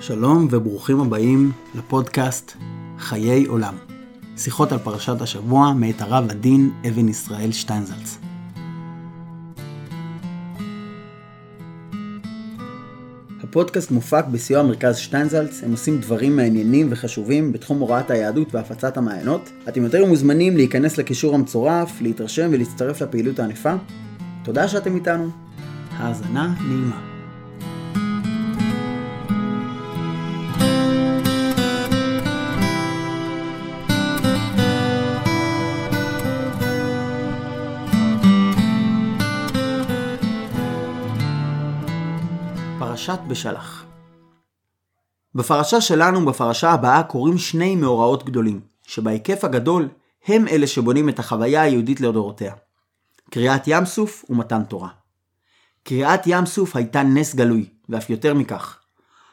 שלום וברוכים הבאים לפודקאסט חיי עולם. שיחות על פרשת השבוע מאת הרב הדין אבן ישראל שטיינזלץ. הפודקאסט מופק בסיוע מרכז שטיינזלץ, הם עושים דברים מעניינים וחשובים בתחום הוראת היהדות והפצת המעיינות. אתם יותר מוזמנים להיכנס לקישור המצורף, להתרשם ולהצטרף לפעילות הענפה. תודה שאתם איתנו. האזנה נעימה. פרשת בשלח. בפרשה שלנו, בפרשה הבאה, קורים שני מאורעות גדולים, שבהיקף הגדול הם אלה שבונים את החוויה היהודית לדורותיה. קריאת ים סוף ומתן תורה. קריאת ים סוף הייתה נס גלוי, ואף יותר מכך.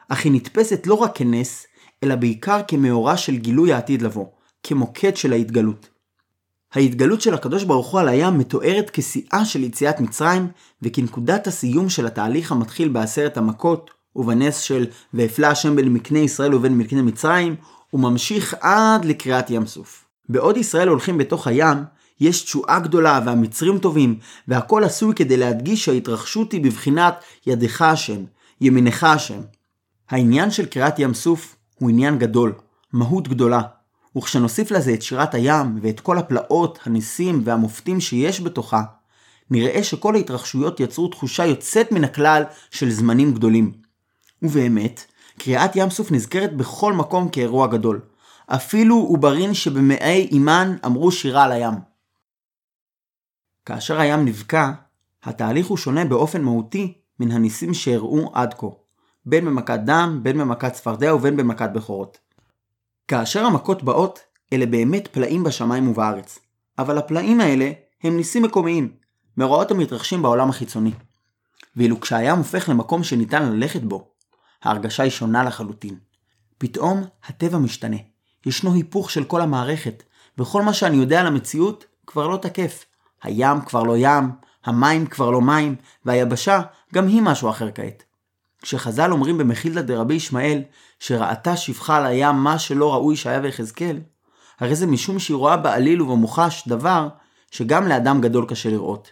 אך היא נתפסת לא רק כנס, אלא בעיקר כמאורע של גילוי העתיד לבוא, כמוקד של ההתגלות. ההתגלות של הקדוש ברוך הוא על הים מתוארת כשיאה של יציאת מצרים וכנקודת הסיום של התהליך המתחיל בעשרת המכות ובנס של והפלה השם בין מקנה ישראל ובין מקנה מצרים וממשיך עד לקריאת ים סוף. בעוד ישראל הולכים בתוך הים, יש תשועה גדולה והמצרים טובים והכל עשוי כדי להדגיש שההתרחשות היא בבחינת ידך השם, ימינך השם. העניין של קריאת ים סוף הוא עניין גדול, מהות גדולה. וכשנוסיף לזה את שירת הים ואת כל הפלאות, הניסים והמופתים שיש בתוכה, נראה שכל ההתרחשויות יצרו תחושה יוצאת מן הכלל של זמנים גדולים. ובאמת, קריאת ים סוף נזכרת בכל מקום כאירוע גדול. אפילו עוברין שבמאי אימן אמרו שירה על הים. כאשר הים נבקע, התהליך הוא שונה באופן מהותי מן הניסים שאירעו עד כה, בין במכת דם, בין במכת צפרדע ובין במכת בכורות. כאשר המכות באות, אלה באמת פלאים בשמיים ובארץ. אבל הפלאים האלה הם ניסים מקומיים, מאורעות המתרחשים בעולם החיצוני. ואילו כשהים הופך למקום שניתן ללכת בו, ההרגשה היא שונה לחלוטין. פתאום הטבע משתנה. ישנו היפוך של כל המערכת, וכל מה שאני יודע על המציאות כבר לא תקף. הים כבר לא ים, המים כבר לא מים, והיבשה גם היא משהו אחר כעת. כשחז"ל אומרים במחילתא דרבי ישמעאל שראתה שפחה על הים מה שלא ראוי שהיה ויחזקאל, הרי זה משום שהיא רואה בעליל ובמוחש דבר שגם לאדם גדול קשה לראות.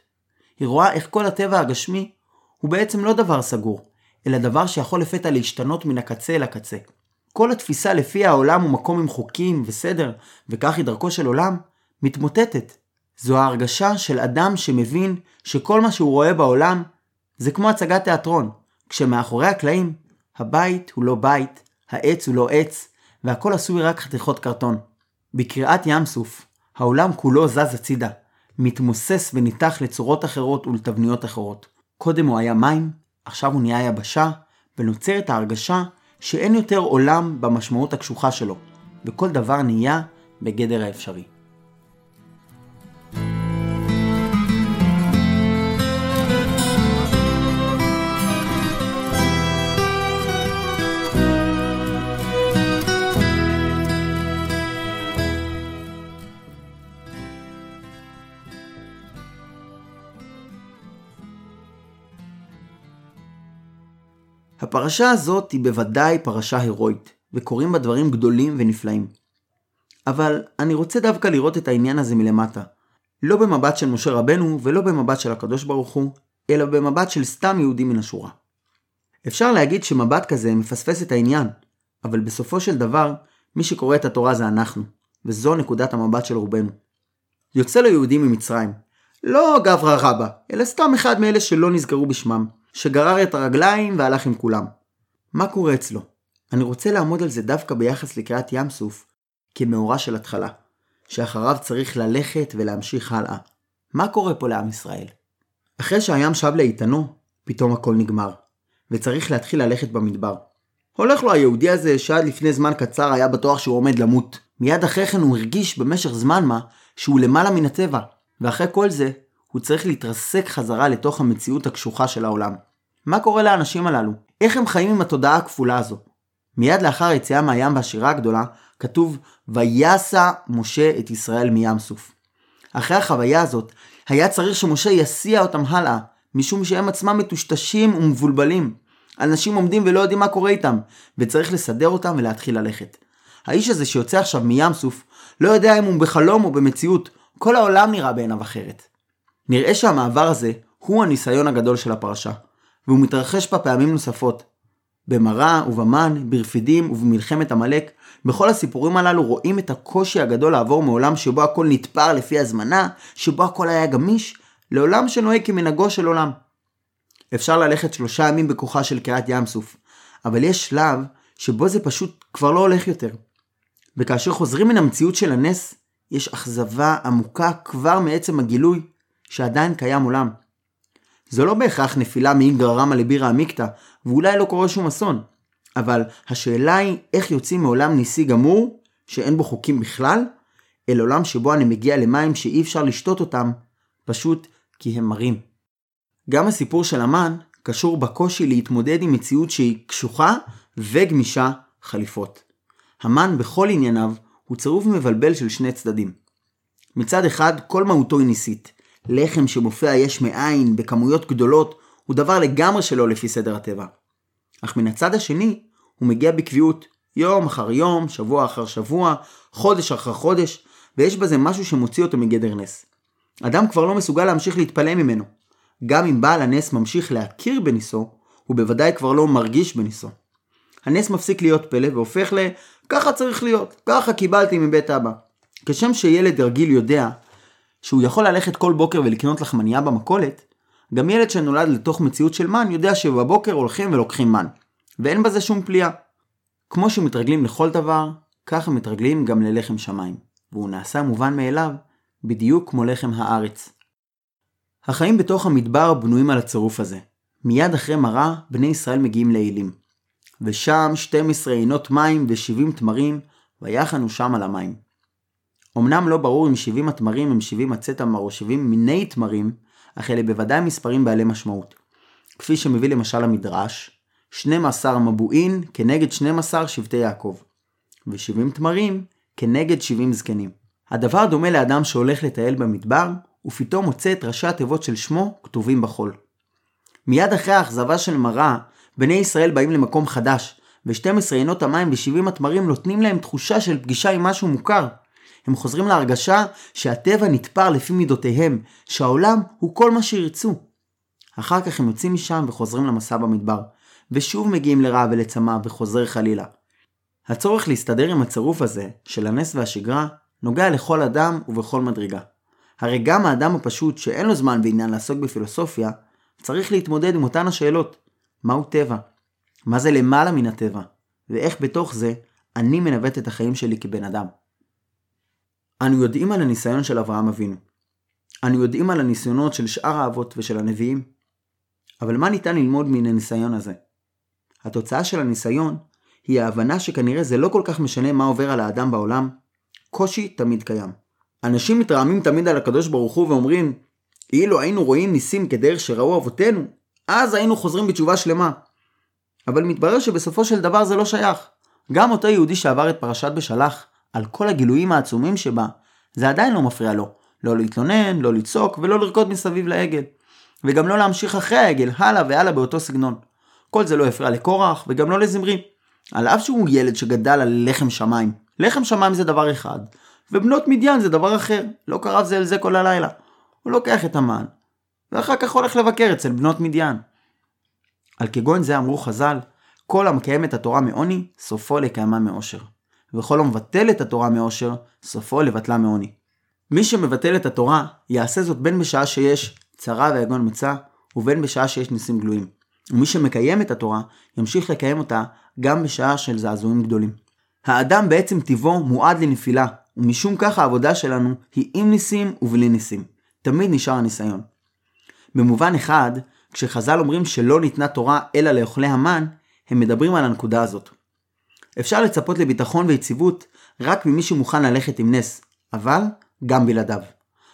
היא רואה איך כל הטבע הגשמי הוא בעצם לא דבר סגור, אלא דבר שיכול לפתע להשתנות מן הקצה אל הקצה. כל התפיסה לפי העולם הוא מקום עם חוקים וסדר, וכך היא דרכו של עולם, מתמוטטת. זו ההרגשה של אדם שמבין שכל מה שהוא רואה בעולם זה כמו הצגת תיאטרון, כשמאחורי הקלעים הבית הוא לא בית, העץ הוא לא עץ, והכל עשוי רק חתיכות קרטון. בקריאת ים סוף, העולם כולו זז הצידה, מתמוסס וניתח לצורות אחרות ולתבניות אחרות. קודם הוא היה מים, עכשיו הוא נהיה יבשה, ונוצרת ההרגשה שאין יותר עולם במשמעות הקשוחה שלו, וכל דבר נהיה בגדר האפשרי. הפרשה הזאת היא בוודאי פרשה הירואית, וקורים בה דברים גדולים ונפלאים. אבל אני רוצה דווקא לראות את העניין הזה מלמטה. לא במבט של משה רבנו ולא במבט של הקדוש ברוך הוא, אלא במבט של סתם יהודי מן השורה. אפשר להגיד שמבט כזה מפספס את העניין, אבל בסופו של דבר, מי שקורא את התורה זה אנחנו, וזו נקודת המבט של רובנו. יוצא לו יהודי ממצרים, לא גברא רבא, אלא סתם אחד מאלה שלא נזכרו בשמם, שגרר את הרגליים והלך עם כולם. מה קורה אצלו? אני רוצה לעמוד על זה דווקא ביחס לקריאת ים סוף כמאורע של התחלה, שאחריו צריך ללכת ולהמשיך הלאה. מה קורה פה לעם ישראל? אחרי שהים שב לאיתנו, פתאום הכל נגמר, וצריך להתחיל ללכת במדבר. הולך לו היהודי הזה שעד לפני זמן קצר היה בטוח שהוא עומד למות. מיד אחרי כן הוא הרגיש במשך זמן מה שהוא למעלה מן הטבע, ואחרי כל זה הוא צריך להתרסק חזרה לתוך המציאות הקשוחה של העולם. מה קורה לאנשים הללו? איך הם חיים עם התודעה הכפולה הזו? מיד לאחר היציאה מהים והשירה הגדולה, כתוב ויסע משה את ישראל מים סוף. אחרי החוויה הזאת, היה צריך שמשה יסיע אותם הלאה, משום שהם עצמם מטושטשים ומבולבלים. אנשים עומדים ולא יודעים מה קורה איתם, וצריך לסדר אותם ולהתחיל ללכת. האיש הזה שיוצא עכשיו מים סוף, לא יודע אם הוא בחלום או במציאות, כל העולם נראה בעיניו אחרת. נראה שהמעבר הזה הוא הניסיון הגדול של הפרשה, והוא מתרחש פעמים נוספות. במראה ובמן, ברפידים ובמלחמת עמלק, בכל הסיפורים הללו רואים את הקושי הגדול לעבור מעולם שבו הכל נתפר לפי הזמנה, שבו הכל היה גמיש, לעולם שנוהג כמנהגו של עולם. אפשר ללכת שלושה ימים בכוחה של קריעת ים סוף, אבל יש שלב שבו זה פשוט כבר לא הולך יותר. וכאשר חוזרים מן המציאות של הנס, יש אכזבה עמוקה כבר מעצם הגילוי שעדיין קיים עולם. זו לא בהכרח נפילה מאיגרא רמא לבירא עמיקתא, ואולי לא קורה שום אסון. אבל השאלה היא איך יוצאים מעולם ניסי גמור, שאין בו חוקים בכלל, אל עולם שבו אני מגיע למים שאי אפשר לשתות אותם, פשוט כי הם מרים. גם הסיפור של המן קשור בקושי להתמודד עם מציאות שהיא קשוחה וגמישה חליפות. המן בכל ענייניו הוא צירוף מבלבל של שני צדדים. מצד אחד, כל מהותו היא ניסית. לחם שמופיע יש מאין בכמויות גדולות הוא דבר לגמרי שלא לפי סדר הטבע. אך מן הצד השני, הוא מגיע בקביעות יום אחר יום, שבוע אחר שבוע, חודש אחר חודש, ויש בזה משהו שמוציא אותו מגדר נס. אדם כבר לא מסוגל להמשיך להתפלא ממנו. גם אם בעל הנס ממשיך להכיר בניסו, הוא בוודאי כבר לא מרגיש בניסו. הנס מפסיק להיות פלא והופך ל... ככה צריך להיות, ככה קיבלתי מבית אבא. כשם שילד רגיל יודע שהוא יכול ללכת כל בוקר ולקנות לחמניה במכולת, גם ילד שנולד לתוך מציאות של מן יודע שבבוקר הולכים ולוקחים מן. ואין בזה שום פליאה. כמו שמתרגלים לכל דבר, ככה מתרגלים גם ללחם שמיים. והוא נעשה מובן מאליו, בדיוק כמו לחם הארץ. החיים בתוך המדבר בנויים על הצירוף הזה. מיד אחרי מראה, בני ישראל מגיעים לאלים. ושם 12 עינות מים ו-70 תמרים, ויחנו שם על המים. אמנם לא ברור אם 70 התמרים הם 70 עצי תמר או 70 מיני תמרים, אך אלה בוודאי מספרים בעלי משמעות. כפי שמביא למשל המדרש, 12 מבואין כנגד 12 שבטי יעקב, ו-70 תמרים כנגד 70 זקנים. הדבר דומה לאדם שהולך לטייל במדבר, ופתאום מוצא את ראשי התיבות של שמו כתובים בחול. מיד אחרי האכזבה של מראה, בני ישראל באים למקום חדש, ו-12 עינות המים ו-70 התמרים נותנים להם תחושה של פגישה עם משהו מוכר. הם חוזרים להרגשה שהטבע נתפר לפי מידותיהם, שהעולם הוא כל מה שירצו. אחר כך הם יוצאים משם וחוזרים למסע במדבר, ושוב מגיעים לרעב ולצמא וחוזר חלילה. הצורך להסתדר עם הצירוף הזה, של הנס והשגרה, נוגע לכל אדם ובכל מדרגה. הרי גם האדם הפשוט שאין לו זמן ועניין לעסוק בפילוסופיה, צריך להתמודד עם אותן השאלות. מהו טבע? מה זה למעלה מן הטבע? ואיך בתוך זה אני מנווט את החיים שלי כבן אדם. אנו יודעים על הניסיון של אברהם אבינו. אנו יודעים על הניסיונות של שאר האבות ושל הנביאים. אבל מה ניתן ללמוד מן הניסיון הזה? התוצאה של הניסיון היא ההבנה שכנראה זה לא כל כך משנה מה עובר על האדם בעולם, קושי תמיד קיים. אנשים מתרעמים תמיד על הקדוש ברוך הוא ואומרים, אילו היינו רואים ניסים כדרך שראו אבותינו, אז היינו חוזרים בתשובה שלמה. אבל מתברר שבסופו של דבר זה לא שייך. גם אותו יהודי שעבר את פרשת בשלח, על כל הגילויים העצומים שבה, זה עדיין לא מפריע לו. לא להתלונן, לא לצעוק ולא לרקוד מסביב לעגל. וגם לא להמשיך אחרי העגל, הלאה והלאה באותו סגנון. כל זה לא הפריע לקורח וגם לא לזמרי. על אף שהוא ילד שגדל על לחם שמיים. לחם שמיים זה דבר אחד, ובנות מדיין זה דבר אחר. לא קרב זה אל זה כל הלילה. הוא לוקח את המן, ואחר כך הולך לבקר אצל בנות מדיין. על כגון זה אמרו חז"ל, כל המקיים את התורה מעוני, סופו לקיימה מאושר. וכל המבטל את התורה מאושר, סופו לבטלה מעוני. מי שמבטל את התורה, יעשה זאת בין בשעה שיש צרה ויגון מצה, ובין בשעה שיש ניסים גלויים. ומי שמקיים את התורה, ימשיך לקיים אותה גם בשעה של זעזועים גדולים. האדם בעצם טיבו מועד לנפילה, ומשום כך העבודה שלנו היא עם ניסים ובלי ניסים. תמיד נשאר הניסיון. במובן אחד, כשחז"ל אומרים שלא ניתנה תורה אלא לאוכלי המן, הם מדברים על הנקודה הזאת. אפשר לצפות לביטחון ויציבות רק ממי שמוכן ללכת עם נס, אבל גם בלעדיו.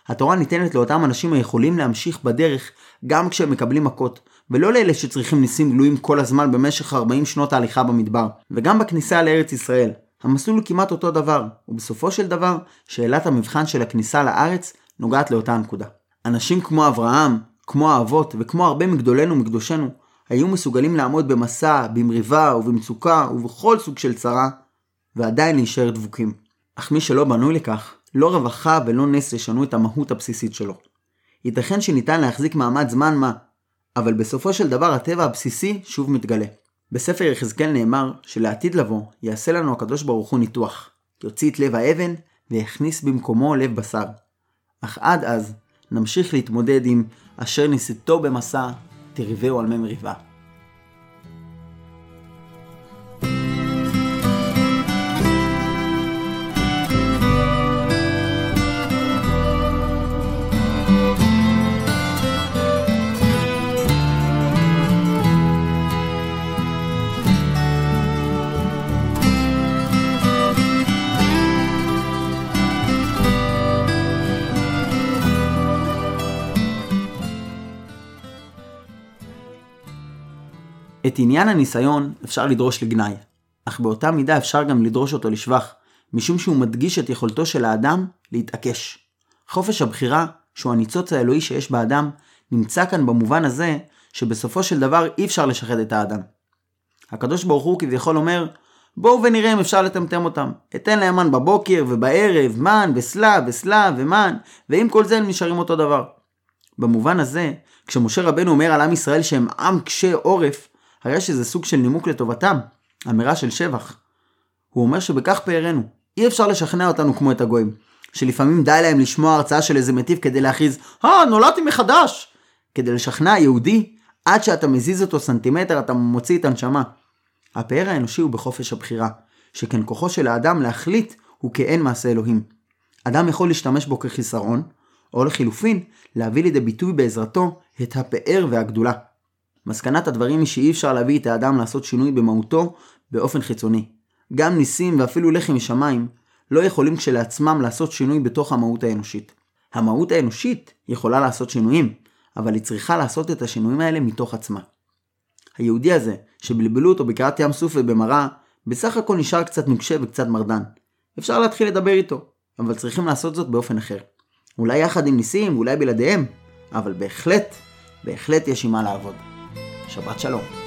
התורה ניתנת לאותם אנשים היכולים להמשיך בדרך גם כשהם מקבלים מכות, ולא לאלה שצריכים ניסים גלויים כל הזמן במשך 40 שנות ההליכה במדבר. וגם בכניסה לארץ ישראל, המסלול הוא כמעט אותו דבר, ובסופו של דבר, שאלת המבחן של הכניסה לארץ נוגעת לאותה הנקודה. אנשים כמו אברהם, כמו האבות וכמו הרבה מגדולנו ומקדושנו, היו מסוגלים לעמוד במסע, במריבה ובמצוקה ובכל סוג של צרה, ועדיין להישאר דבוקים. אך מי שלא בנוי לכך, לא רווחה ולא נס ישנו את המהות הבסיסית שלו. ייתכן שניתן להחזיק מעמד זמן מה, אבל בסופו של דבר הטבע הבסיסי שוב מתגלה. בספר יחזקאל נאמר שלעתיד לבוא יעשה לנו הקדוש ברוך הוא ניתוח, יוציא את לב האבן ויכניס במקומו לב בשר. אך עד אז נמשיך להתמודד עם אשר ניסיתו במסע, תריבהו על מי מריבה. את עניין הניסיון אפשר לדרוש לגנאי, אך באותה מידה אפשר גם לדרוש אותו לשבח, משום שהוא מדגיש את יכולתו של האדם להתעקש. חופש הבחירה, שהוא הניצוץ האלוהי שיש באדם, נמצא כאן במובן הזה שבסופו של דבר אי אפשר לשחד את האדם. הקדוש ברוך הוא כביכול אומר, בואו ונראה אם אפשר לטמטם אותם. אתן להם מן בבוקר ובערב, מן וסלב וסלב ומן, ועם כל זה הם נשארים אותו דבר. במובן הזה, כשמשה רבנו אומר על עם ישראל שהם עם קשה עורף, הרי שזה סוג של נימוק לטובתם, אמירה של שבח. הוא אומר שבכך פארנו, אי אפשר לשכנע אותנו כמו את הגויים, שלפעמים די להם לשמוע הרצאה של איזה מטיף כדי להכריז, אה, נולדתי מחדש! כדי לשכנע יהודי, עד שאתה מזיז אותו סנטימטר אתה מוציא את הנשמה. הפאר האנושי הוא בחופש הבחירה, שכן כוחו של האדם להחליט הוא כאין מעשה אלוהים. אדם יכול להשתמש בו כחיסרון, או לחילופין, להביא לידי ביטוי בעזרתו את הפאר והגדולה. מסקנת הדברים היא שאי אפשר להביא את האדם לעשות שינוי במהותו באופן חיצוני. גם ניסים ואפילו לחם משמיים לא יכולים כשלעצמם לעשות שינוי בתוך המהות האנושית. המהות האנושית יכולה לעשות שינויים, אבל היא צריכה לעשות את השינויים האלה מתוך עצמה. היהודי הזה, שבלבלו אותו בקריאת ים סוף ובמראה, בסך הכל נשאר קצת נוקשה וקצת מרדן. אפשר להתחיל לדבר איתו, אבל צריכים לעשות זאת באופן אחר. אולי יחד עם ניסים, אולי בלעדיהם, אבל בהחלט, בהחלט יש עם מה לעבוד. שבת שלום.